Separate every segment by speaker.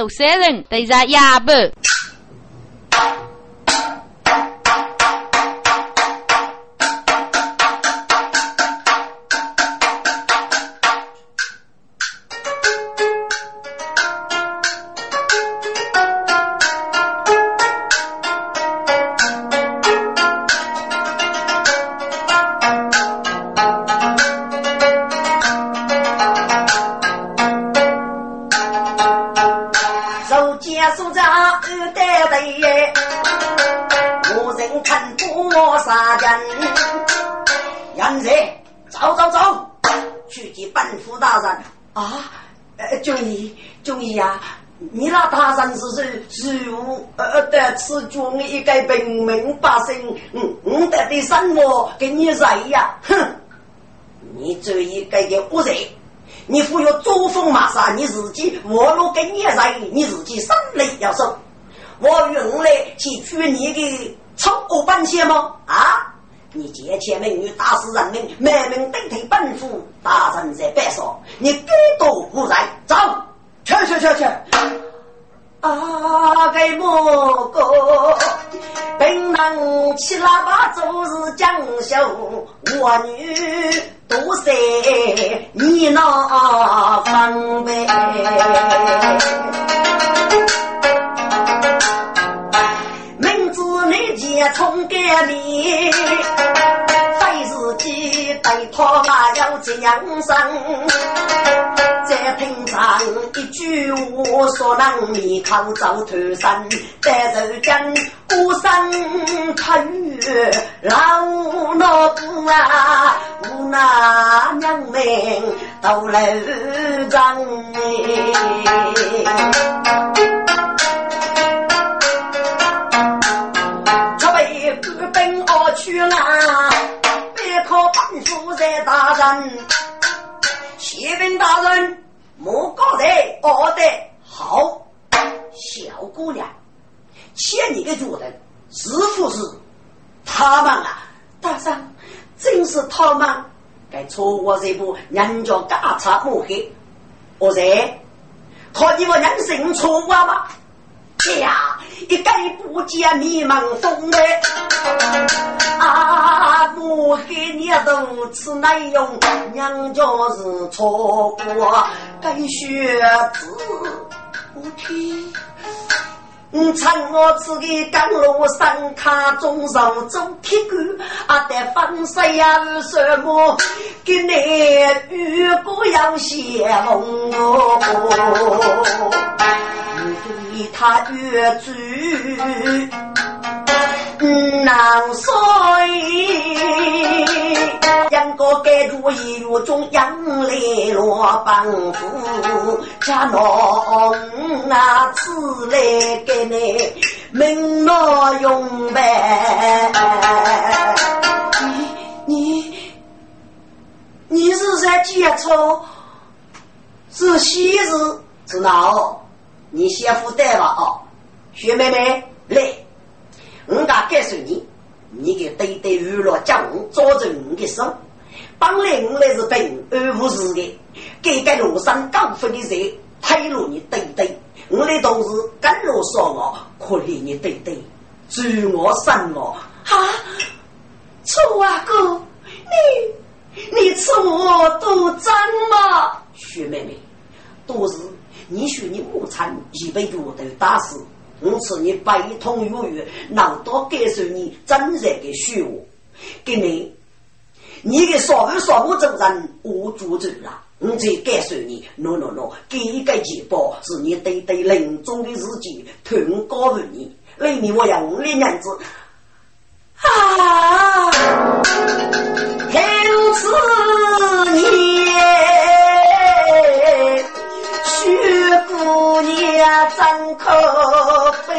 Speaker 1: 受三人对着哑巴。
Speaker 2: 民百姓，嗯，我得的生活给你谁呀？话，说能你靠走脱身，但如今孤身他与老老不啊，无那娘们都来争。这位官兵我去了，别靠本府在大人。启禀大人，莫高头熬得好，小姑娘，欠你的主人是不是他们啊？
Speaker 3: 大山，正是他们。
Speaker 2: 该错我这部人家嘎查抹黑，我在可你我人生错误吗？哎呀，一概不见迷茫风嘞！啊，我给你如此内容，娘家是错过该学子。我听你趁我自己赶路上卡中手走铁杆，阿得放水呀什么？给你如果要谢梦哦，对他越追难睡。两个盖住一月中央来落帮扶，家农啊，此来给你命劳用呗。
Speaker 3: 你你你是在接触？是喜事
Speaker 2: 是闹？你先负担吧哦，雪妹妹来，你给对对娱乐讲，抓着你的手。本来我来是平安无事的，给个路上高分的人，推路你对对，我的同事跟我说我，可怜你对对，助我生我。
Speaker 3: 啊，楚阿哥，你你吃我都真吗？
Speaker 2: 雪妹妹，都是你说你母亲一辈子都打死。我赐你百通有余，难道感受你真实的虚无，给你，你的少儿少母之人我主持了，我再感受你，no no no，给一个钱包是你对对临终的日记，通告诉你，里面我要五的娘子
Speaker 3: 啊，听此你。呀真可悲，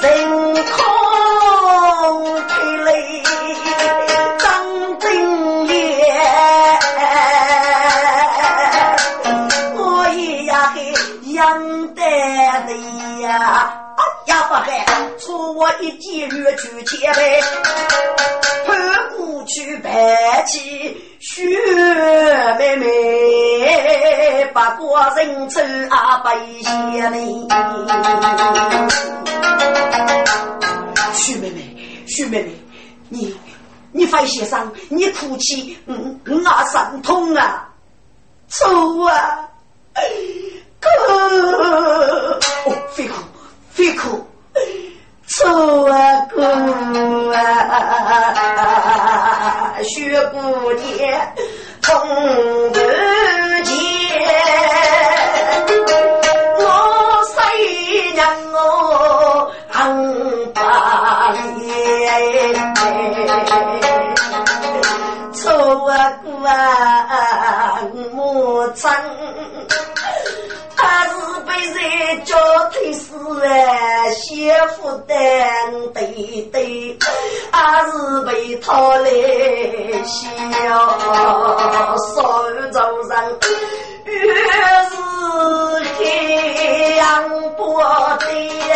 Speaker 3: 人空垂泪，张真脸，我也呀养得累呀，
Speaker 2: 也不害，错我一见越去前辈，盼过去白起雪妹妹，把国人称阿白仙哩。徐妹妹，徐妹妹，你你范先生，你哭泣，嗯，我心痛啊，走啊！哥，哦，飞哭飞哭，走啊哥啊，雪姑娘痛哎，媳妇的对对，还是被他来笑，手肘上越是太阳不对呀，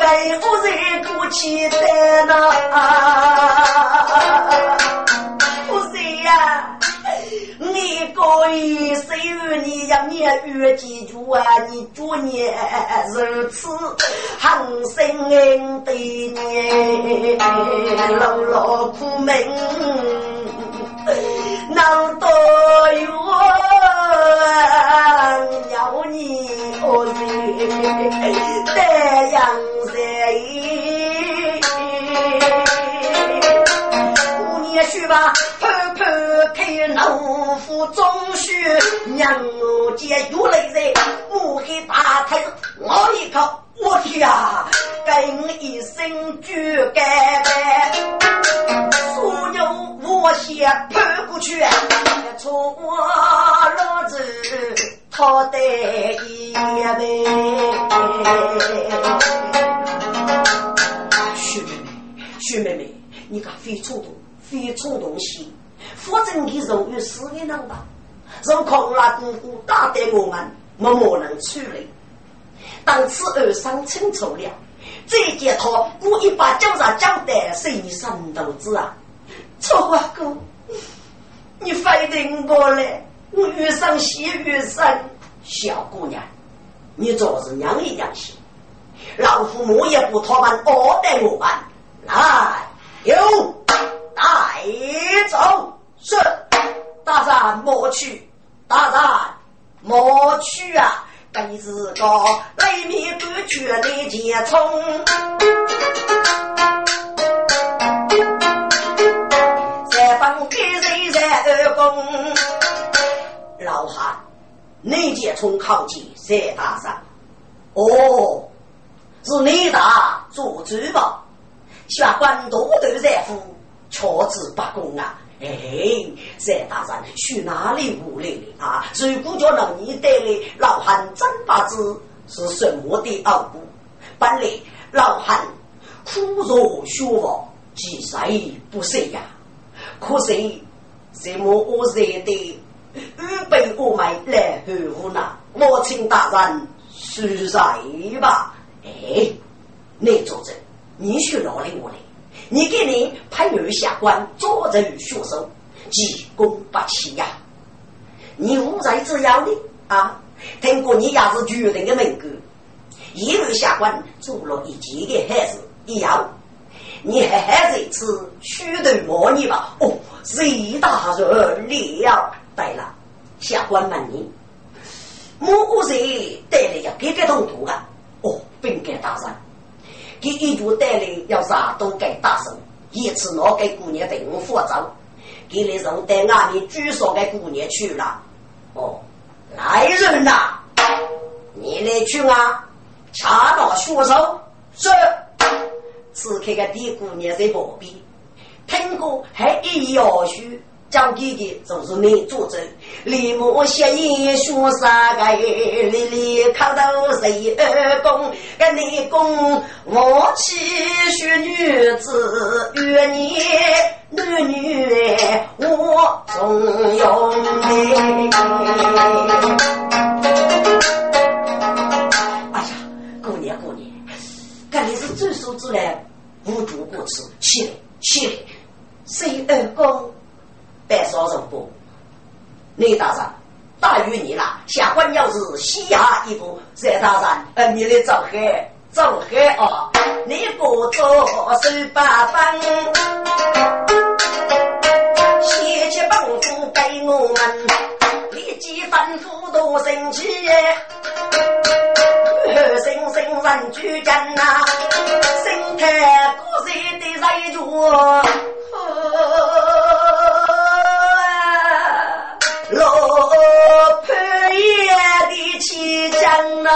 Speaker 2: 为夫人？哭泣在你。可以谁与你让你越记住啊？你祝年如此恒心的年，劳劳苦命，能多远？要你何日太阳晒？五年去吧。开农夫种树，娘我见有泪人，我给大太子我一口，我天啊，给我一生就该白，所有我先跑过去，从我老子讨得一杯。徐妹妹，徐妹妹，你敢非冲动，非冲动心。否则你容易死的难吧？让康拉姑姑打得我们，默默能处理。当此二伤清楚了，这件他我一把脚上讲的谁生豆子啊？错啊哥，你非得我来，我越伤心越深。小姑娘，你做是娘一样心，老父母也不托们恶待我们。来，有带走。是大战莫去，大战莫去啊！更是个雷鸣不绝的剑冲，三方给人在二公。老汉，内剑冲靠近三大山。哦，是你大做主吧？下官多头在乎，确知不公啊！哎，三大人去哪里无来的啊？如果叫让你带来老汉真八字是什么的恶果？本来老汉苦若学佛，几谁不是呀？可是什么我惹的预备我们来呵护呢？我请大人恕罪吧。哎，你坐着，你去哪里我来？你给你派二下官坐镇于学手，急功不起呀！你无才之要呢？啊，听过你也是决定的门格，一二下官做了一件的孩子一样，你还还这次虚头摸你吧？哦，谁大人了？对了，下官问你，某谁带来要给个动图啊？哦，本该大人。给一主带来要啥都给打手，一次拿给姑娘等我佛走，给你送到外面居所给姑娘去了。哦，来人呐，你来去啊，查到学手是。此刻个地姑娘在旁边，听过还一要学。讲给的就是你作者，李木写一书三个，里里靠头谁二公，跟你公我妻学女子，与你男女我中用的。哎呀，姑娘姑娘，叔子来，无主过此，起来，起来！
Speaker 3: 谁二公？
Speaker 2: 白少人不？李大人，大于你了。下官要是西牙一步，在大人，呃，你来走开，走开啊！你不做手八分，先去帮夫给我们，立即吩咐多生气。生生人居间呐，心态古人的人主，的妻将呐，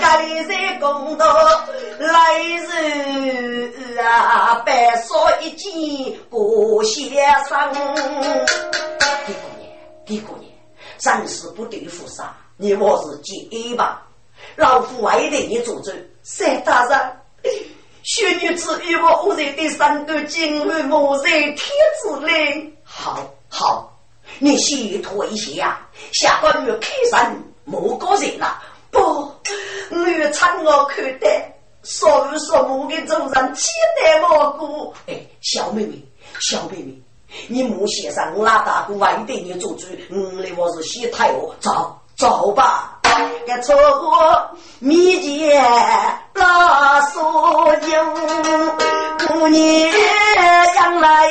Speaker 2: 该在公道来日啊，白说一件过先生，地姑娘，地姑娘。暂时不对付啥，你我是结吧。老夫为对你做主。三大人，薛女子与我无人的三个金玉莫人天子令。好好，你先退下，下个月开山莫个人了。不，我趁我看的，说说我的众人期待我过。哎，小妹妹，小妹妹。你莫先生，我拉大哥为对你做主，嗯，你我是西太后，走走吧。该错过米姐拉索牛，姑娘养来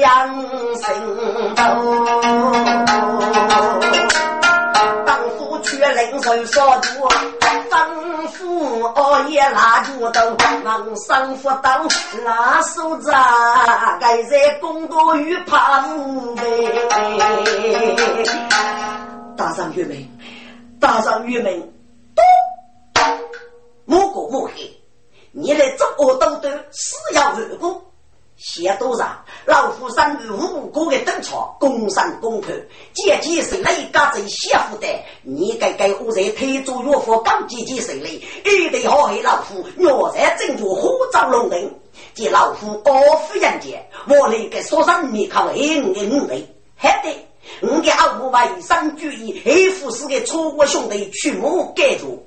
Speaker 2: 养心头。却领受少主吩咐，熬夜拉住灯，忙生活灯，拉手子，该在公多与旁呗。大上玉门，大上玉门，都莫过莫黑，你来做恶斗斗，死要无辜。写多上，老夫生于无辜的登场，公审公判，阶级谁来家贼写负担？你该该我在推做岳父刚阶级谁来？一定好黑老夫，若在正着火照龙灯，见老虎高夫人间，我来给说人你靠黑五的五类，还得我给二五外上注意黑富士的楚国兄弟去谋改住。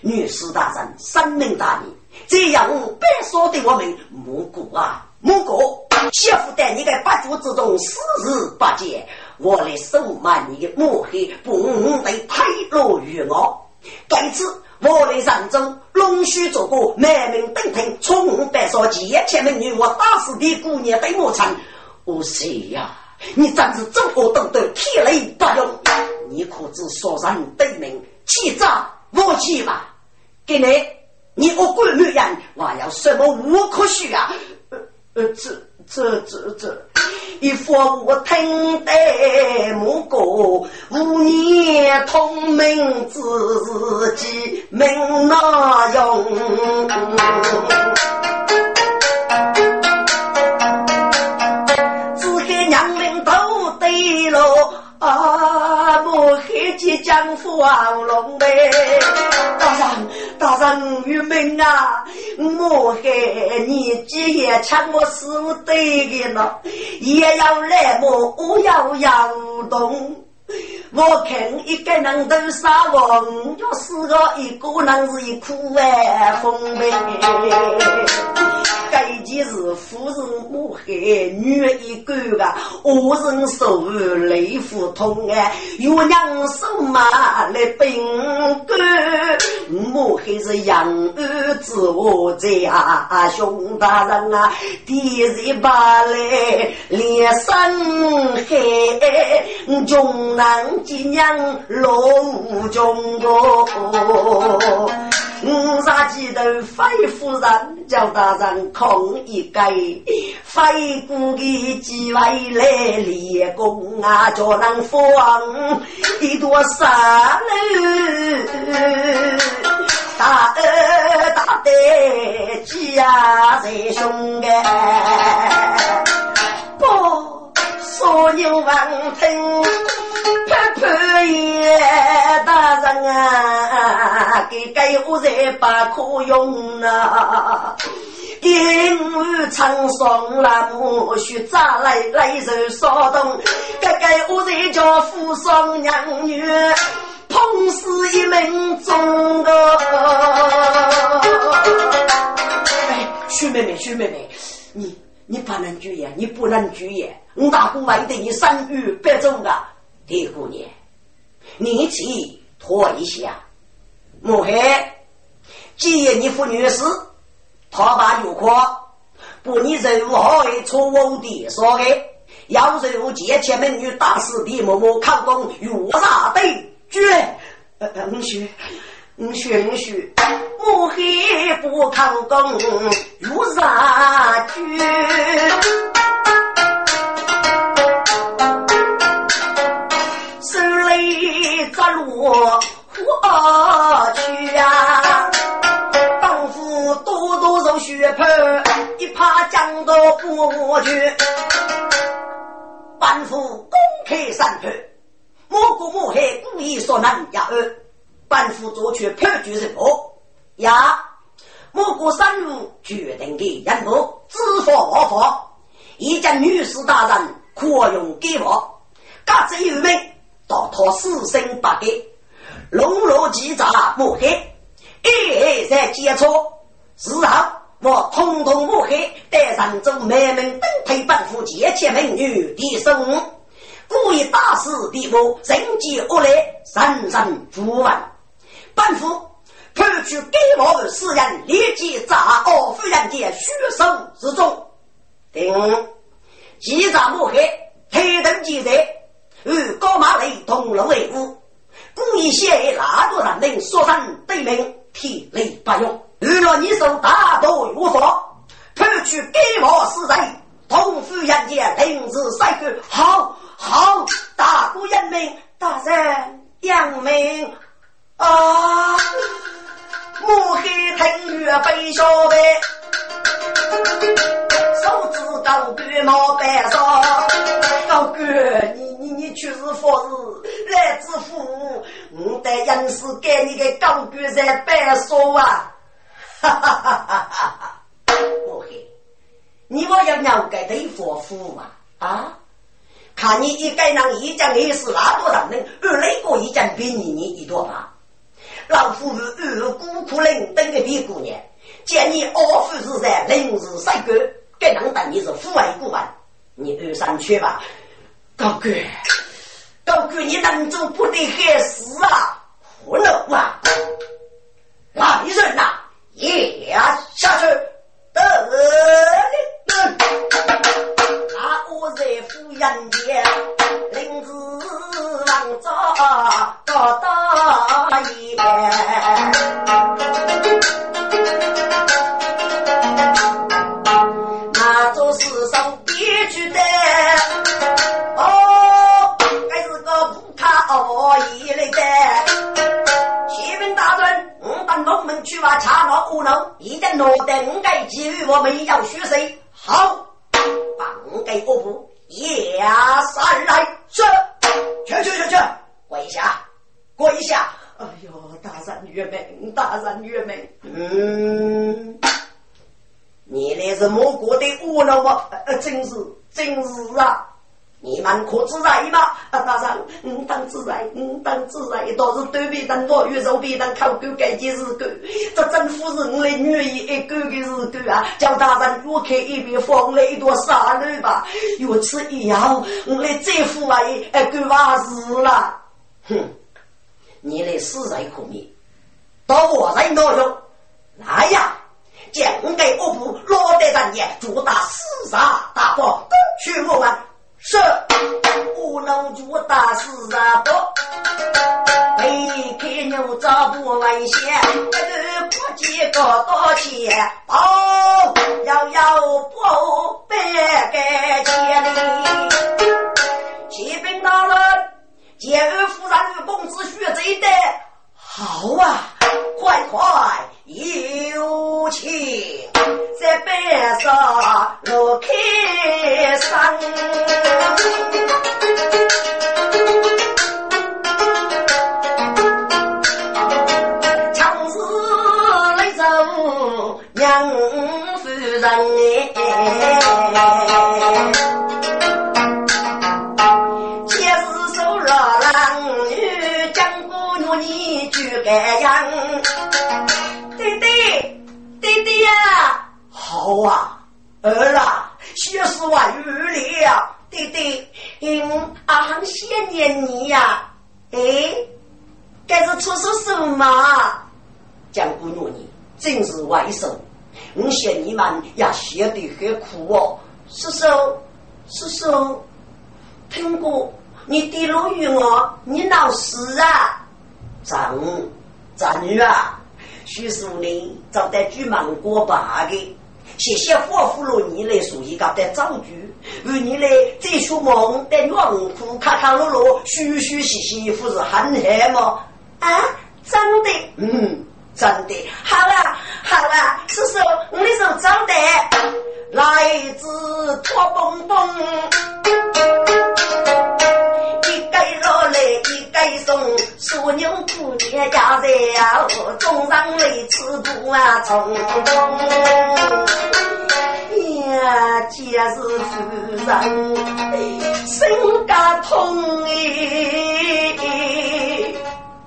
Speaker 2: 女士大人，深明大义，这样白说对我们莫过啊。莫过，媳妇在你的八族之中，死日不见。我来收买你的抹黑，不得推落于我。该次我来上州，龙须做过满门登庭，冲白少剑，前美女，我打死的姑娘对我称。我谁呀？你真是走火斗斗，天雷不用。你可知说人对名，气炸我气吧？给你，你我闺女人，我要什么无可许啊？呃这这这这，一副我听得木过，五年同名自己名哪用？江湖黄龙呗。大人，大人，玉明啊！我害你几夜抢我师傅对的了，也要来我？我要摇动。我看一个人都杀我，要死个一个人是一苦哎风呗。该件事夫人母黑女一个啊，恶人手雷虎通哎，月娘手马来并干，母黑是养儿子我在啊，熊大人啊，第一把来连山海，穷男几娘落中国。五杀鸡头飞夫人叫大人空一盖，飞过的几位来练功啊，叫人放一朵沙楼，大二大的家在胸哎，不所有王听。潘潘爷大人啊，给给我在把可用啊！金屋长霜了，木须扎来来手骚动，给给我在叫富商娘女。碰总是一门忠个。哎，徐妹妹，徐妹妹，你你不能拒言，你不能拒言。我大姑为的你生育百种的，李姑娘，你去拖一下。莫黑，既然你父女士，他把有夸，不你任何错误的说的。要是有借钱美女大师的某某考公有啥对决？嗯许嗯许嗯许，我黑不考公有啥绝？着路何去啊？当夫多多受血泡，一怕讲到不去。半夫公开三判，莫过莫黑故意说难呀二，半夫做却判决什么呀？莫过三路决定的人物，知法无法。一见女士大人可用给我，各自有名，到他死生不给，笼络欺诈莫黑，一二三接错，事后。我通通抹黑，带上州美门登台半夫借钱美女的生，故意大事的我人机恶劣，三人不完。半夫判处该我的四人立即砸二夫人的血手之中。丁，记诈抹黑，推登记者与高马雷同楼为伍，故意写那多人能说声对名，体力不用。遇了你受大刀无法，判处给我死罪，同府人家临时赛局，好好大过人命，大人杨明啊，莫黑腾月悲小白，手指高举毛白霜，高哥你你你去是佛是来自父，我的人是给你个高举在白说啊。哈哈哈！哈哈！我嘿，你我要了解对佛父嘛？啊，看你一该让一讲历史那多人能，而那个一讲比你你一多吧？老夫是二孤苦伶等个屁姑娘，见你二夫是在临时赛狗，该能等你是父爱过完，你二上去吧，高哥，高哥，你能做不得害死啊？不能啊！来人呐！也下去，得，那我在夫人家，林子王找高大爷，我们要学谁？好，放给我部也上来，去去去去去，跪下，跪下！哎呦，大山月明，大山月明，嗯，你那是莫国的乌龙吗？真是，真是啊！你们可自在吗？啊，大人，你当自在，你当自在，倒是对比当多，越肉比当烤狗改件事狗。这政府是我啊！叫大人多开一边放了一朵沙漏吧。如此以后，我的丈夫啊，哎，干坏事了。哼，你来死在可灭，到我在哪用？来呀，将我给我部落得人也，主打四杀大炮，去我们。是，不能做大事啊！不，离开牛找不危险，不不几个多钱，哦，要要不百个钱哩。启禀大人，接二夫人与公子许这的，好啊，快快有请。在边上路开山，强势来走杨夫人哎，样。弟弟，弟弟呀，好啊，儿啊，学识万余了。弟弟，嗯，阿很想念你呀。哎，该是出手什么？江姑娘，你真是外甥，我嫌你们也写得很苦哦。叔叔，叔叔，听过你滴落于我，你闹事啊？张张女啊，许叔呢，早在举芒果把的。谢谢佛福罗你来说一个的造句，而你来这出梦的暖裤卡卡落落，虚虚细细，不是很黑吗？啊，真的，嗯，真的，好了好了，叔叔，我的手真的，来自托蹦蹦，来一盖送，属牛姑娘家在呀，中上来吃不啊从。呀，皆是夫人心肝痛哎，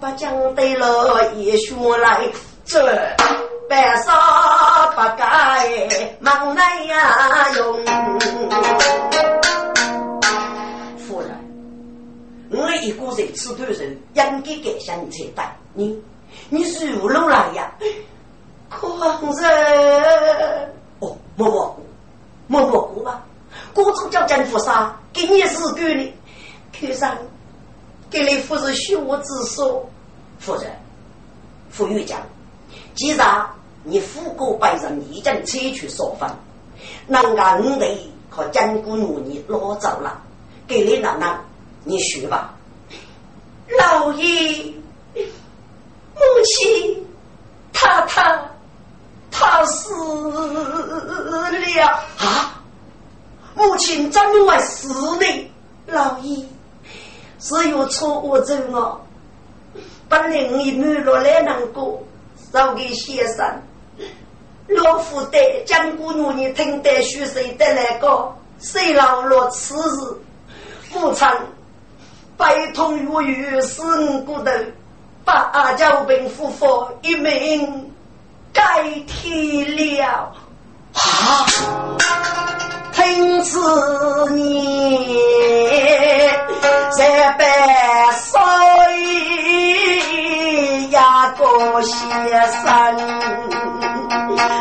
Speaker 2: 不讲对了也说来这白纱不改忙来呀用。我一个人吃多人，应该感谢你才对。你你是如何来呀？狂人。哦，莫莫莫莫过吧，过主叫政府杀，给你是够的。客上给你夫人虚我之说，夫人，傅玉讲，既然你富过百人已经采取所分，那俺得和坚固奴你攞走了，给你奶奶，你学吧。
Speaker 3: 老爷，母亲，太太。他死了
Speaker 2: 啊！母亲怎么会死呢？
Speaker 3: 老爷是有错误症哦。本来我一满落来难过，交给先生。老夫的江姑娘，你听得许谁得来个？谁老了此日？母亲悲痛欲语，死骨头，把阿娇病夫妇一命。改天了
Speaker 2: 啊！听此言，三百岁呀个先生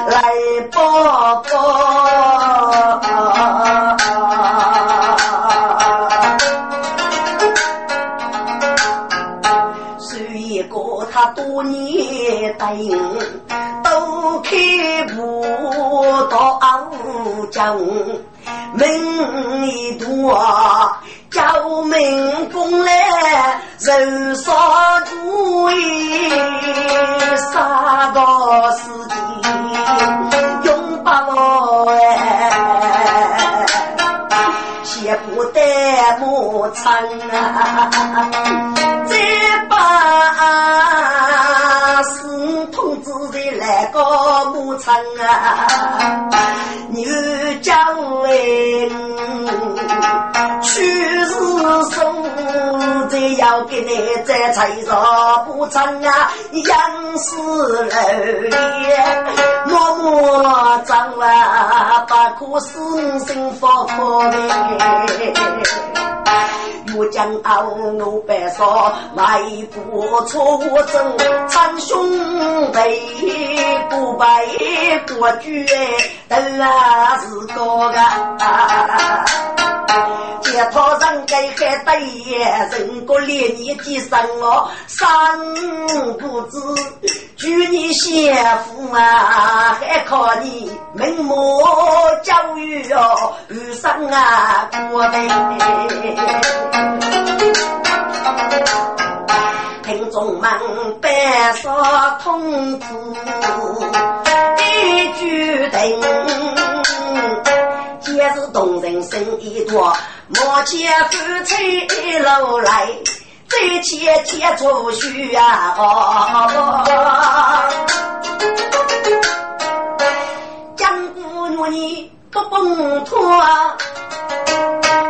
Speaker 2: 来报告。年待开步到江，门一多，叫门公来人少多，杀到司机用把我哎，先不得母亲啊，啊，你叫哎，去世送再要给你再彩上不成啊，杨氏楼也默默走啊，不可死心放火嘞。我将傲奴白说，来不错真称兄弟，不背过绝，都是个个。街头上该还得人过连年纪生我三不知，祝你幸福啊，还靠你文墨教育哦，遇上啊过来。听众们别说痛苦，一句定，皆是动人心一朵。莫见夫妻一路来，再且天出去啊！江姑娘你不崩脱，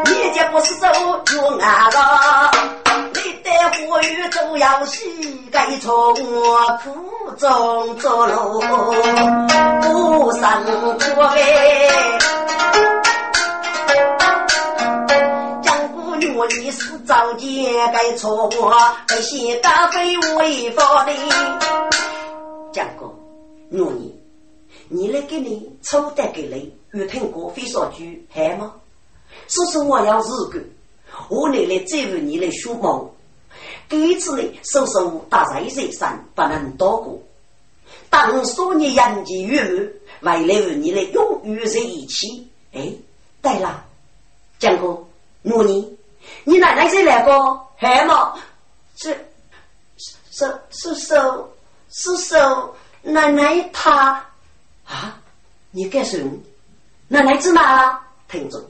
Speaker 2: 你这不是走冤枉？在火雨做游戏，该从我苦中作乐，不生苦哎。江姑娘，你是早见该错，该先干非违法的。江哥，我你，你来给你抽单给你，有听过非少句还吗？说说我要日干。我奶奶再问你来学毛，这次呢，叔叔打在山上不能多过。当说你养鸡育满，为了你来永远在一起。哎，对了，江哥，我呢？你奶奶在来过？还吗？是，是叔叔叔叔，奶奶她啊？你干什么？奶奶在哪？听着。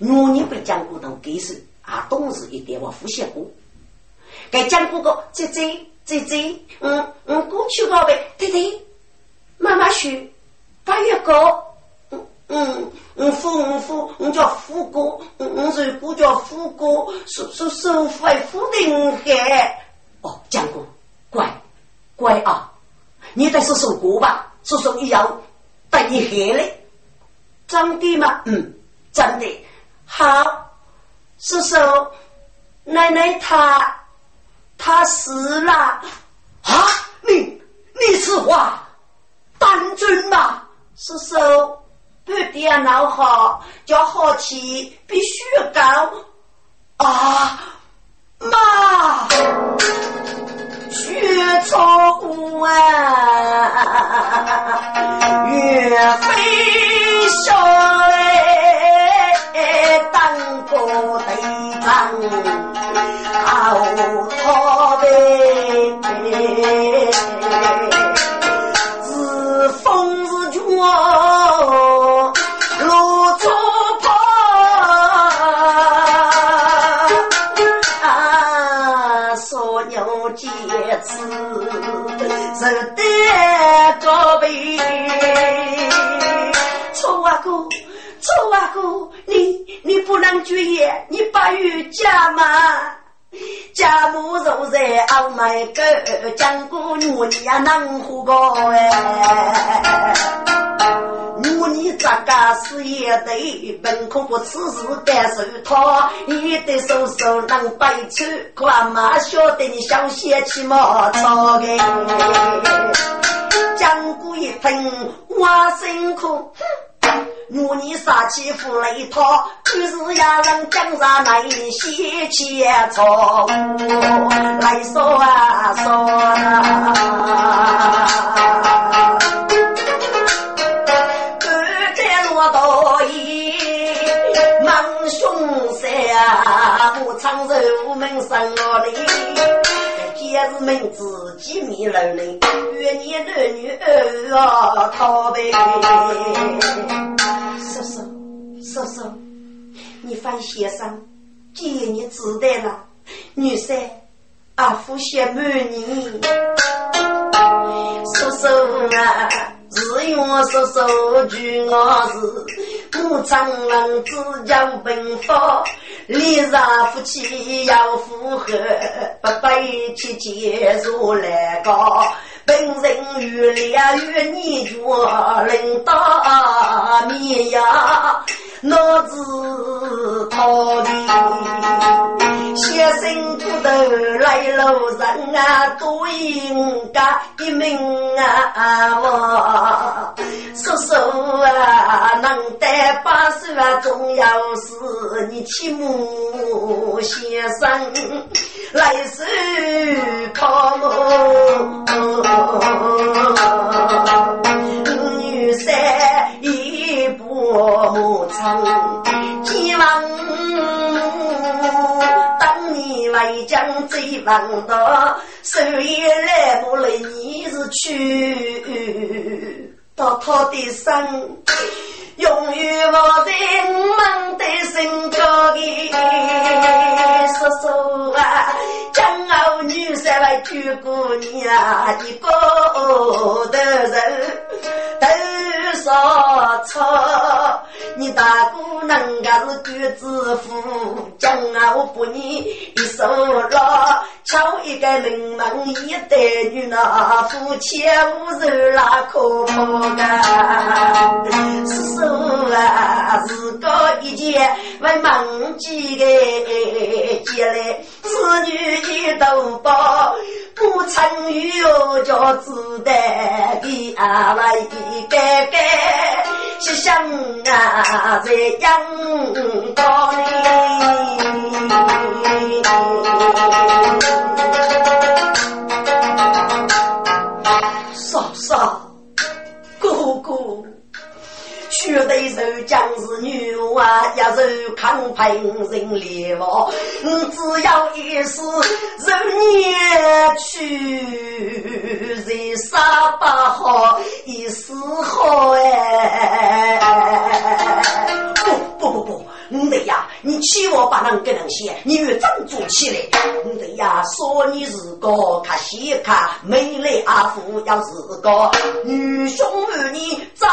Speaker 2: 我年被讲过当给手，啊，懂事一点我呼吸过。该讲过个姐姐姐姐，嗯嗯，过去宝贝，弟弟，妈妈说，八月高，嗯嗯嗯，父嗯父，我叫富哥，嗯嗯，是哥叫富哥，是是是富还富的海。哦，讲过，乖乖啊，你得说说过吧，说说你要带你黑嘞，真的吗？嗯，真的。好，叔叔，奶奶她她死了
Speaker 4: 啊！你你是话当真吗？
Speaker 2: 是说，不电脑好，叫好气必须高
Speaker 4: 啊！妈，
Speaker 2: 雪草无啊，岳飞笑嘞。当个队长，好家嘛？家母肉在熬麦狗，江姑娘你呀能活过哎？我你这个事业对，本可不此事感受他，你的手手能摆出，可阿妈晓得你小些起毛草的。江姑一听，我辛苦。我你杀气负雷涛，就是呀让江山来写前朝。来说啊说，干在落叶，满胸山，我长寿门生了哩。也是们自己迷了嘞，越年的女儿啊，逃呗。叔叔，叔叔，你放先生，既然你知道了，女婿阿父羡慕你。叔叔啊，只愿叔叔娶我是母长郎，只教奔放，离上夫妻要符合，不背妻结束来高。本人与两与你做，领大绵呀，脑子逃的，先生不头来路人啊，多应该一命啊！我叔叔啊，能带把手啊，重要是你亲母先生来手靠我。一步母亲，希望当你为将最王道，手也来不来你是去到他的身，永远活在我们的心中。叔叔啊，江后女三位救过你啊，一个的人头上草，你大姑娘家是女子户，江后不你一手拉，巧一个人门一对女那夫妻无人拉可破干，叔叔。说啊是个一件为梦记的结来，子女一都包。不曾有叫子的的阿来的哥哥，是想啊在阳光里，是抗贫人烈王。只要一时人年去，人杀不好，一时好哎。你欺我不能给人写，你越振作起来。你的呀，说你是个看戏看美丽阿福，要是个女兄儿女早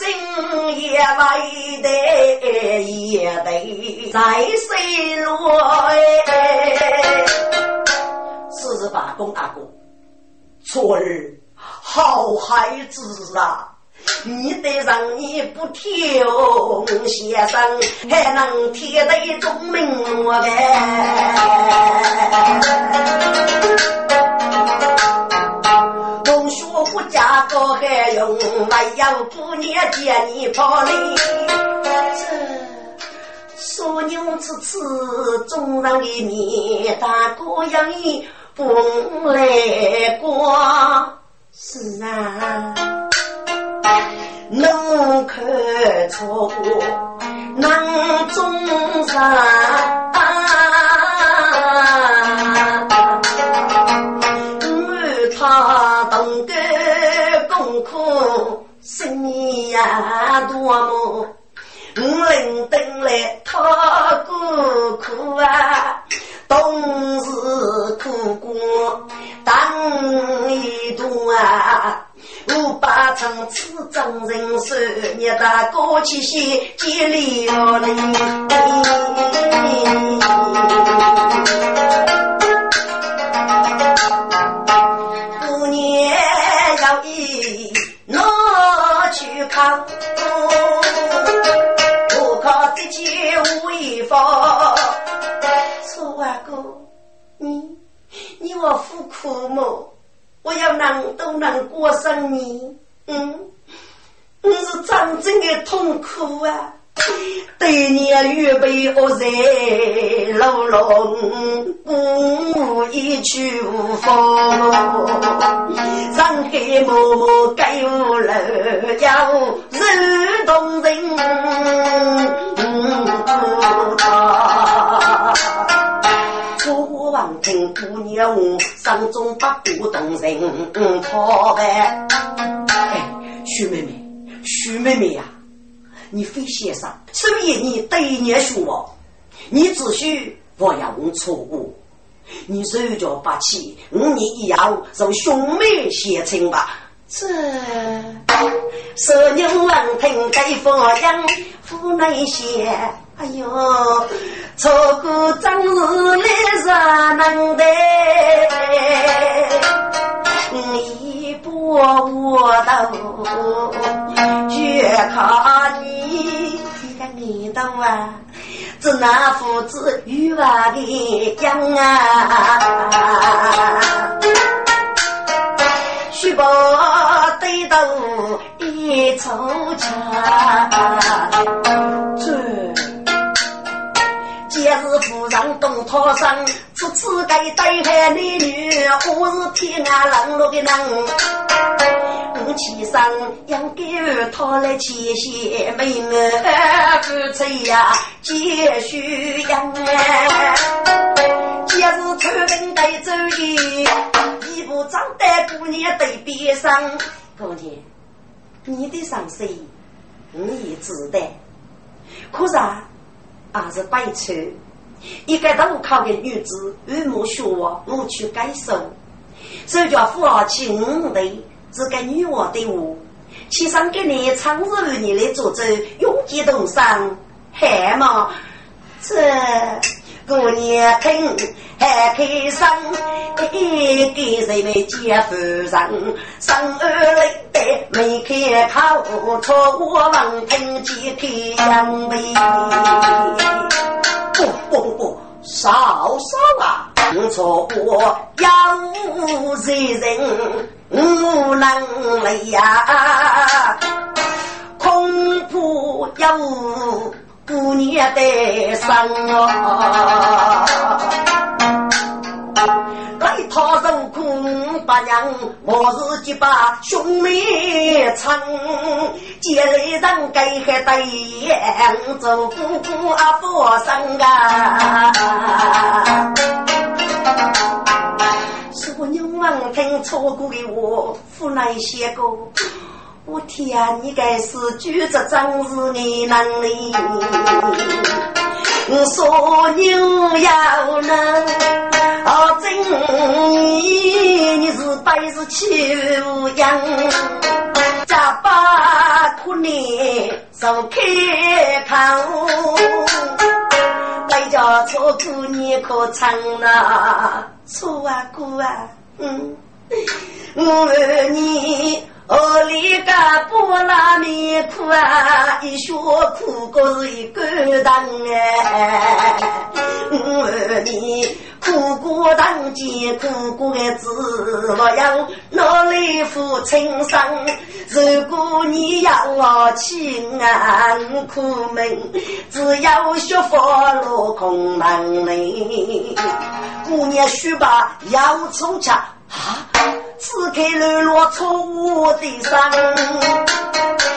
Speaker 2: 生也为得也得在谁落哎？四十八公大哥，错儿好孩子啊！你得让你不听先生，还能听得中明我呗？同学不嫁个还用，还要姑娘见你跑哩。这说牛吃吃，中上的面，大哥养你不来过，是啊。能看出能中山，我他懂个功课，生意呀多么，我领登来他过苦啊，冬日苦过当一度啊。五八层次众人手，你的过去些接了哩。过年要一拿去看，不靠自己为方。楚阿哥，你你我夫苦么？我要能都能过生年，嗯，我是真正的痛苦啊！对你预备恶在牢笼，无一去无方，人海默默盖无楼，要人动人，嗯，望听姑娘声中不鼓动人，讨呗。哎，徐妹妹，徐妹妹呀，你非先生，所以你对念学我，你只需不要错误，你手脚不起，五年以后受兄妹协亲吧。这十年闻听该发扬，府内些。哎呦，错过真是来日难得，一步我都绝靠你，这个年头啊，只那父子与娃的养啊，须把对头一筹枪，人东讨生，此次该对害男女，我是天涯冷落的人。我起身应该讨来七些美儿夫妻呀，继续养。今日出门带走的，一步长得姑娘对边上。姑娘，你的伤心你也知道，可是啊。还是摆丑，一个都考的女子，与木学我，我去感受。手脚扶儿起五代，只给女娃的我，
Speaker 3: 起上给你长日你来做主，永结同生，还吗？这过年听还开心，一给人们接夫人，生儿来得没开口，错我闻听见开杨梅。
Speaker 2: 不不不不，嫂嫂啊，错我要无人。无能力呀，恐怕有姑娘的生哦。来他受苦八娘，我是几把兄妹称，结来人该还对眼，做姑姑啊佛生啊。我娘王听错过的我，父来写歌。我天，你该是举着真是你能力。我说牛要能，啊，真你你是百日求阳，咋把苦你受开口？叫错过你可唱呐，错啊哥啊，嗯，我问你，我里个波拉米苦啊，一学苦过是一个当哎，我问你。苦过当前，苦过的字，我要努力付青生。如果你让我亲安苦命，只要学佛落空门里。姑娘须把要出家啊，此刻流落错我的伤。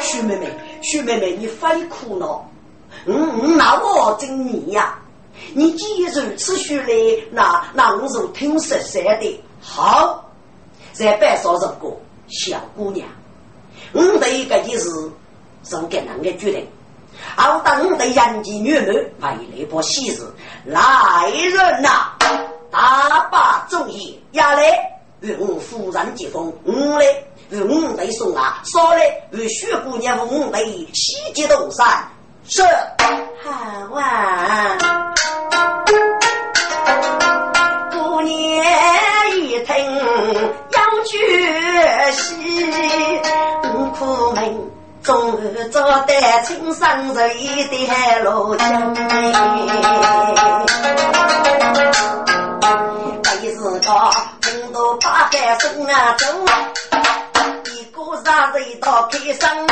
Speaker 2: 徐妹妹，徐妹妹，你非苦恼，嗯，那我真你呀。你既如此说来，那那我就听实实的。好，在白少这个小姑娘，我对这件事是给人的决定。好，当我的人妻女儿为了把喜事，来人呐，大把主意下来，与我夫人结婚，我来与我对送啊，少来与薛姑娘我对喜结同山，是
Speaker 3: 好啊。姑娘一听要决心，苦命终于找得青山人的路径。第四个八百送啊走，一个杀人到开生，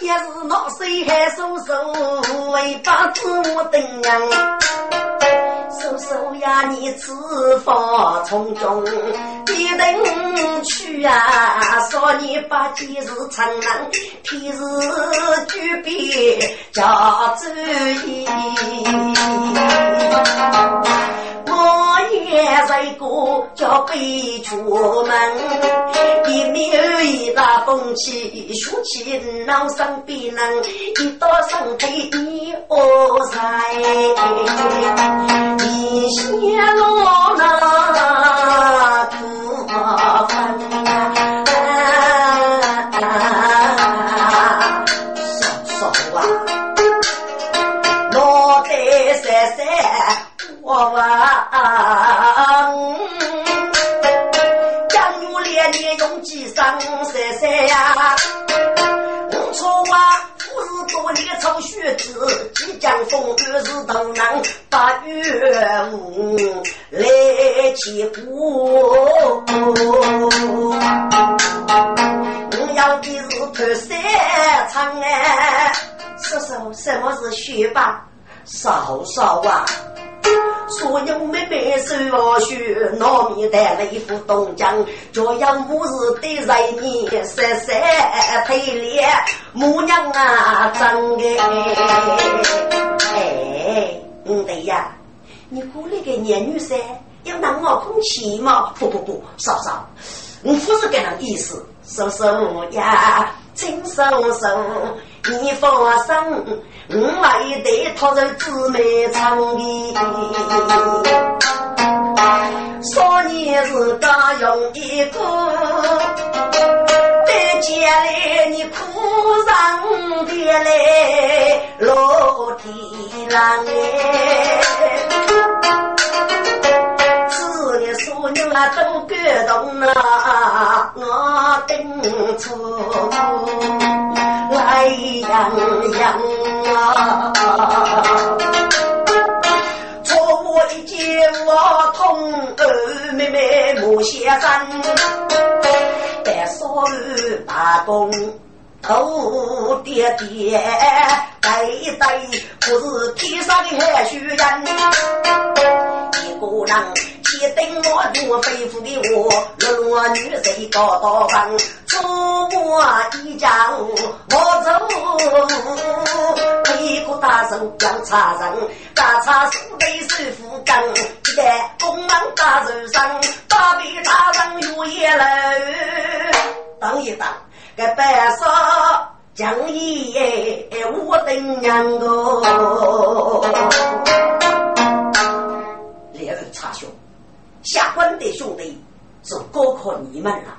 Speaker 3: 也是闹水还收手，为把子我等娘。叔叔呀，你此番从中必定去啊！说你把今日成人，平日举笔叫注意。我也是个叫背出门，一面一大风起，竖起老生必能，一道身体你何在？你先落那
Speaker 2: 我王，江月连年用几山山呀，我错啊。是多年抽血子，即将风雨是都能把月雾来起鼓。我要的是脱三场哎，叔叔，什么是血吧？嫂嫂啊！所有妹妹手学糯米带了一副东江，就要母日的人你三三配脸，母娘啊真的哎，嗯对呀，你过来个年女噻，要拿我空气吗？不不不，嫂嫂，我不是这样意思，叔叔呀，亲叔叔，你放心。我为得讨人姊妹长的，少年时刚用一个，得见来你哭丧的来落地郎哎，子女孙女啊都感动啊，我等出来洋洋啊。我痛儿妹妹莫先生，但少儿打工头爹爹，代代不是天上的海虚人，一个人。一等我做飞夫的我，落落女婿高到房，出我一家我走，一个大手要插人，大插手背手扶杠，一代公忙大手上，大背大人有也楼，当一当，个白色将一我等两个，烈日插胸。下官的兄弟是高考你们了，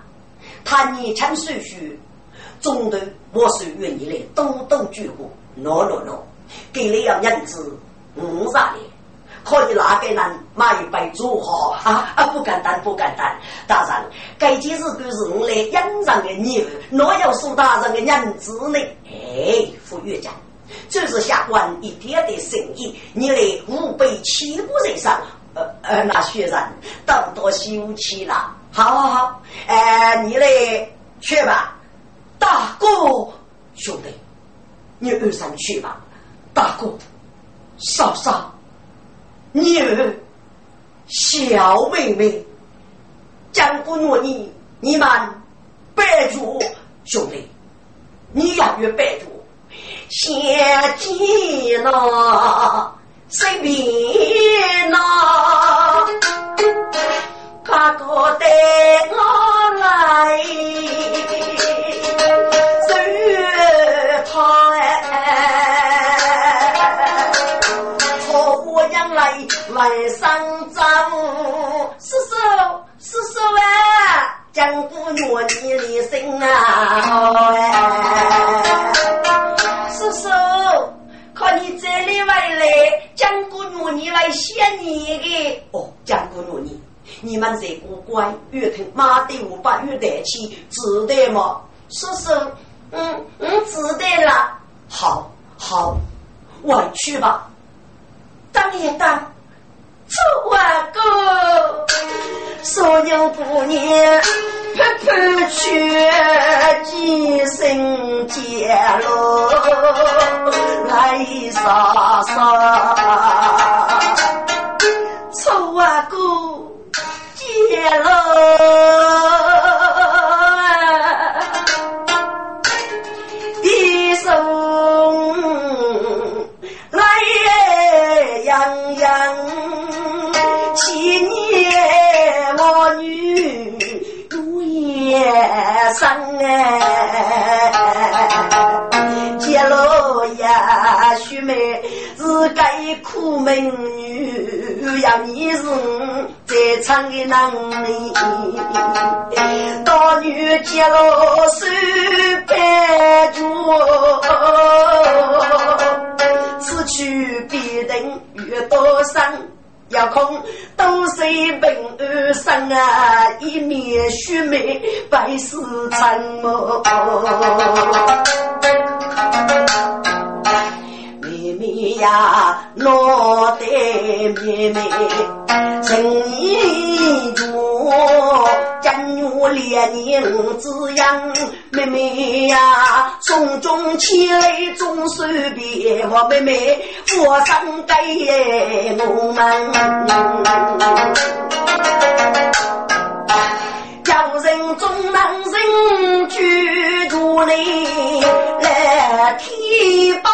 Speaker 2: 他年轻岁序，中途我是愿意来多多举过，喏喏喏，给了要银子五十两，可以拿给人买一杯酒喝啊啊！不敢当，不敢当，大人，该件事都是我来养上的女儿，哪有苏大人的银子呢？哎，副院长，这是下官一天的生意，你来五百七步以上。呃呃，那学生多多休息了。好好好，哎，你来去吧，大哥兄弟，你二三去吧，大哥嫂嫂，女儿小妹妹，将不诺你，你们拜住兄弟，你要越拜住，先进了。身边呐，他哥带我来，来来上早，叔叔叔叔啊，江姑娘你的心啊哎，叔叔。看你这里外来，江姑娘你来谢你的哦，江姑娘你，你们这个乖，越听妈对我把越带起，知道吗？叔叔，嗯嗯，知道了。好，好，我去吧。当一当。出外哥，所有姑娘拍拍去几声接喽，来一杀杀，百事沉默。妹妹呀，落得妹妹，成年住，正月连年滋养。妹妹呀，从中起来总是比我妹妹佛上给我们，人中男人居住里来提报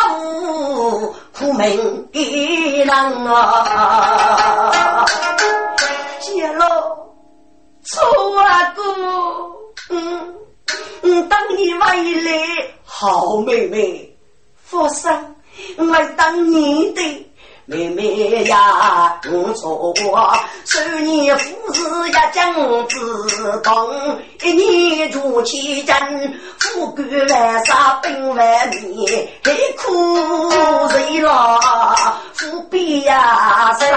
Speaker 2: 苦命的人啊，接了错哥，嗯。嗯，当你回来，好妹妹，佛山，我当你的妹妹呀，我错过，十年夫子呀，将子当，一年如七针，富贵万杀本万年，黑苦谁了？富比呀生。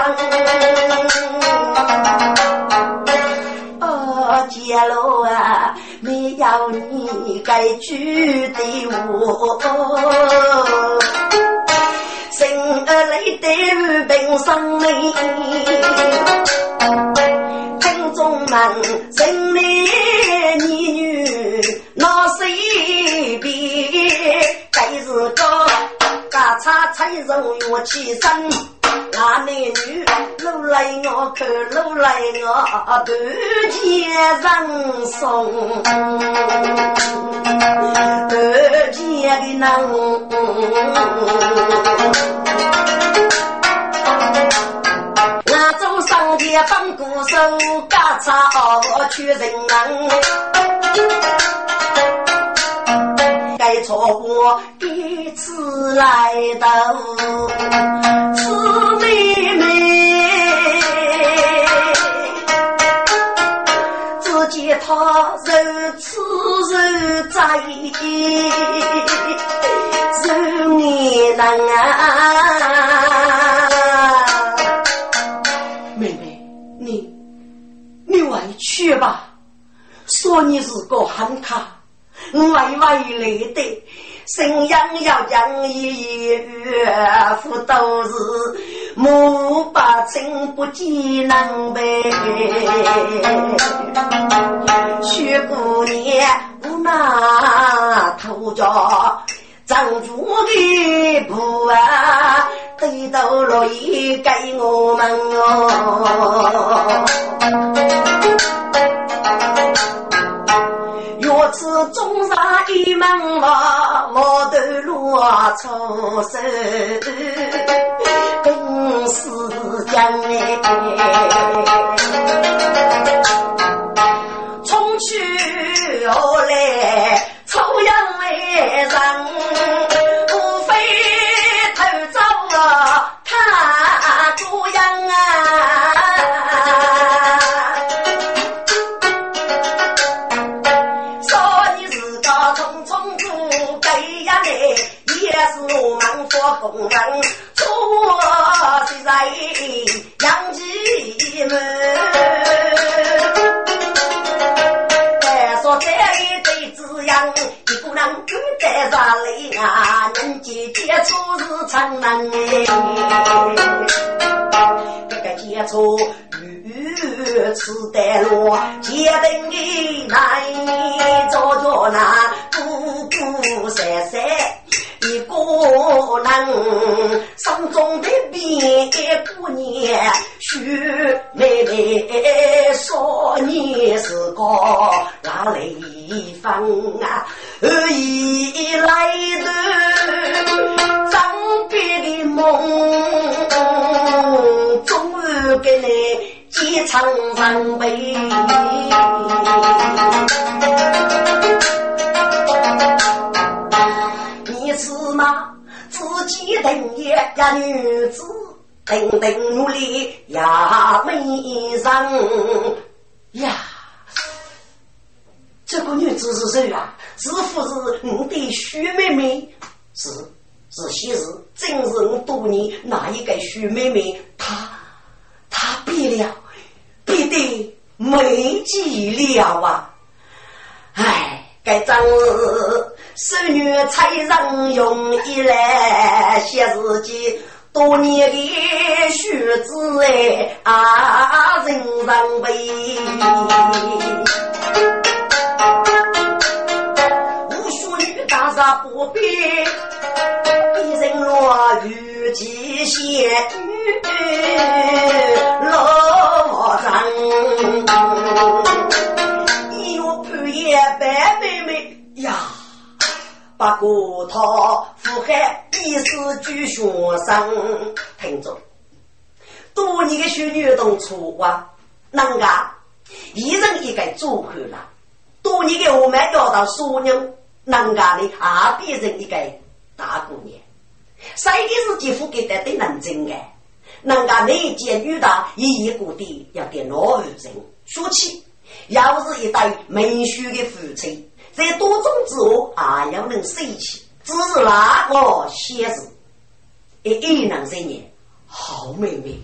Speaker 2: 哦，姐老啊，没有你该娶的我。生儿来得平生美，听众们，生男女女那谁比？该是个家差菜肉要起身，那男女路来我看，路来我不见人送，不见的人。我走上街放鼓手，嘎嚓我去人门。该错过一次来到此妹妹，只见他柔痴柔醉，柔你难啊！妹妹，你你回去吧，说你是个憨咖。歪歪来的，生养要讲一月福都是木把真不济难呗。薛姑娘不拿头家，张住的布啊，得到了一给我们哦。中上一门房，毛头路出手，更是将哎，一个人住在啥里啊？人姐姐出是常人这个接触如此的路，结等的来做着那姑姑三三。一个人心中的别姑娘，徐妹妹说你是个哪里分啊？而已来的张别的梦，终于给你几场伤悲。女子，等等努力呀美人呀。这个女子是谁啊？是不是你的徐妹妹？是，是昔日正是我多年那一个徐妹妹？她，她变了，变得没几了啊！哎，该张日。少女才人用一来写自己多年的学子哎啊人人悲，无数女大杀不必，一人落雨几仙女落山，一月半夜白妹妹呀。不过他富海一时举学生，听着，多年的学女动错啊，人家一人一个组合了，多年的我们要到熟人，人家的还变成一个大姑娘，谁的是姐夫给的对认真的，人家内奸女的，一一个的要给老人。说起。要是一对没羞的夫妻，在多种之后还要能生气，只是那个写字，一一两三年，好妹妹，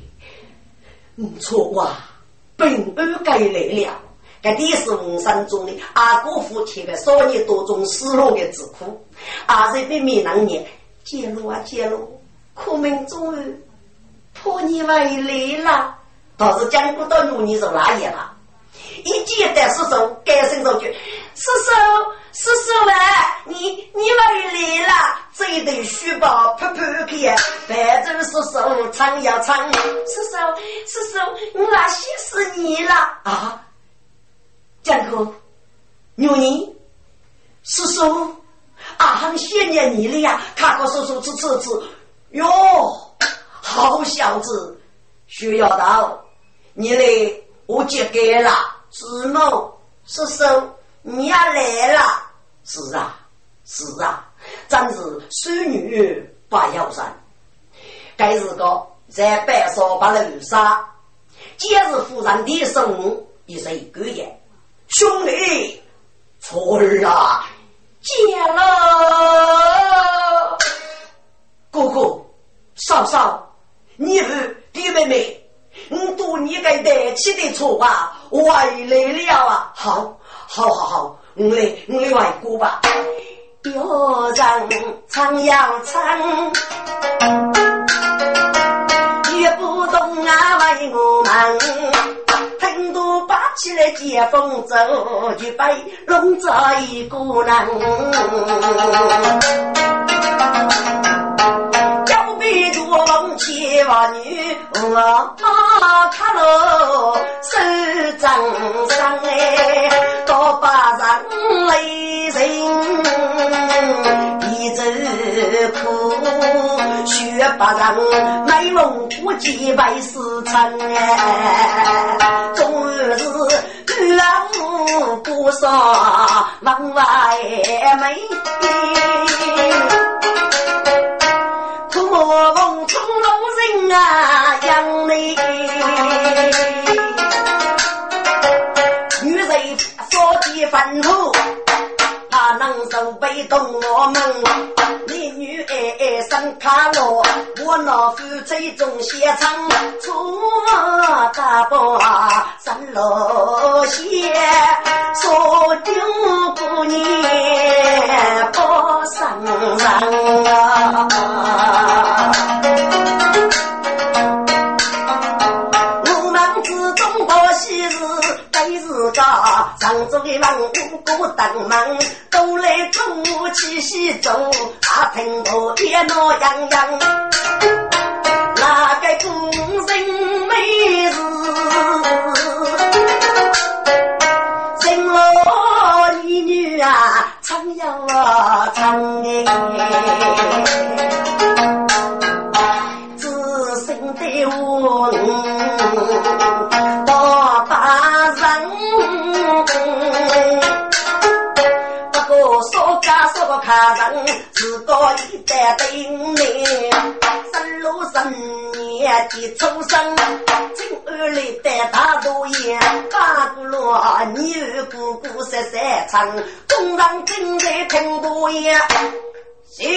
Speaker 2: 不错哇，本安该来了。这第是五山中的阿哥夫妻的少年多种失落的之苦，阿是被闽南人揭露啊揭露，苦命终于破你回来了，倒是讲不到努力是哪一了？一见得失手，该声说句：“叔叔，叔叔啊，你你回来了！”这一对书包拍拍开，伴着叔叔唱呀唱。叔叔，叔叔，我来谢死你了啊！江哥，牛妮，叔叔，啊，很谢念你了呀！看过叔叔吃吃吃，哟，好小子，需要到你来，我接给了。子某，叔叔，你也来了？是啊，是啊，真是孙女不要生。该是个在白沙把人杀，今日夫人的生也是一个月。兄弟，错了，见了哥哥，嫂嫂，你儿弟妹妹。我多你个得起的错啊，回来了啊！好，好，好，好，我来，我来外歌吧。有人唱呀唱，也不懂啊为我忙。很多把起来接风走，就被弄着一个人。要比如龙七娃女，我看喽手掌上哎，多把人泪人，一走苦，雪把人美容不及百事成哎，终日老不说门外美。说的愤怒，怕能受被动我们。你女爱爱生卡罗，我那夫妻中写成错大伯生罗鞋，说丢不你不生人啊。上周的忙，五谷等忙，都来做起走，大平头也闹洋洋。那个工人没事，人老女女啊，唱呀唱哎。大人自个一代丁年，生路三年的出生，今儿来的大多爷，八姑罗女儿姑姑十三唱，工人正在听多爷，先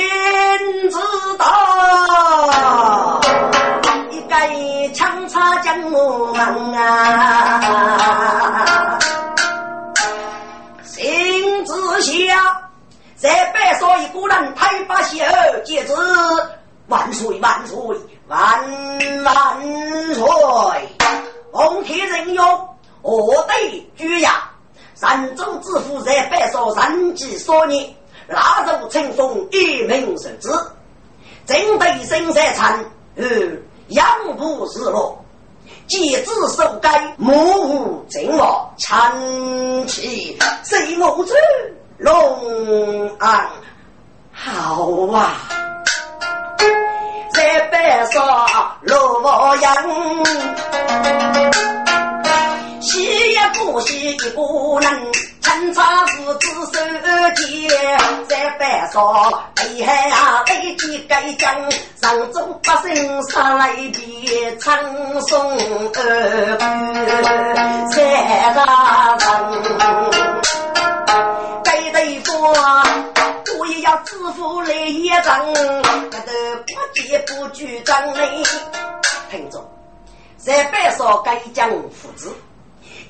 Speaker 2: 在白少该讲父子，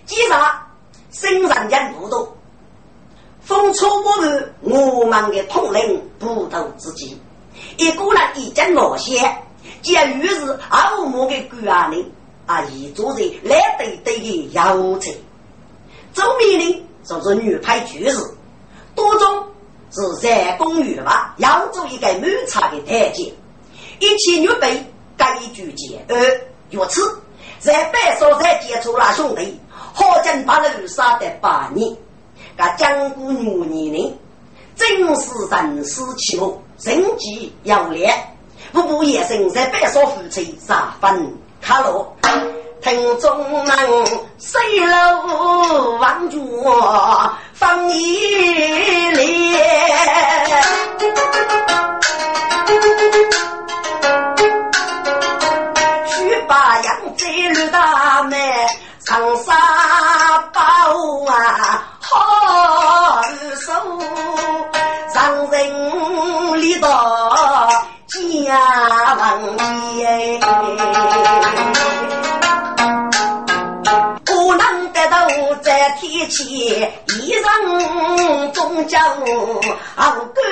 Speaker 2: 既然生人间不多，风出我们我们的统领不斗之际，一个人已经落线，既然于是二五的官人啊，一做人来对对的要求，周密令就是女派举事，多种。是在公寓吧，要做一个满茶的台阶，一切预备该举节。而如此，在白所在接触了兄弟，好将把人杀得八年。那江姑女年龄，正是人世起伏，人机要烈，步步也生在白所夫妻十分卡落。听众们，谁楼望住放一列，把杨子绿大妹长沙包啊，好手让人里到家门前。在天气一人终将熬过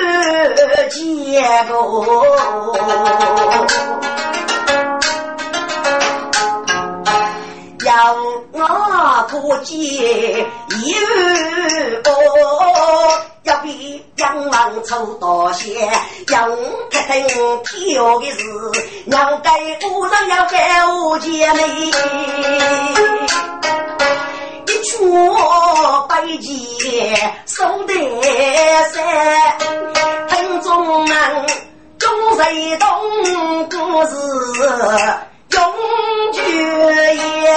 Speaker 2: 结果，要我可见一个，要比杨王抽多些，要开灯挑的是，要给夫人要给我姐妹。我百计守得山，听众们，中谁懂故事？永绝也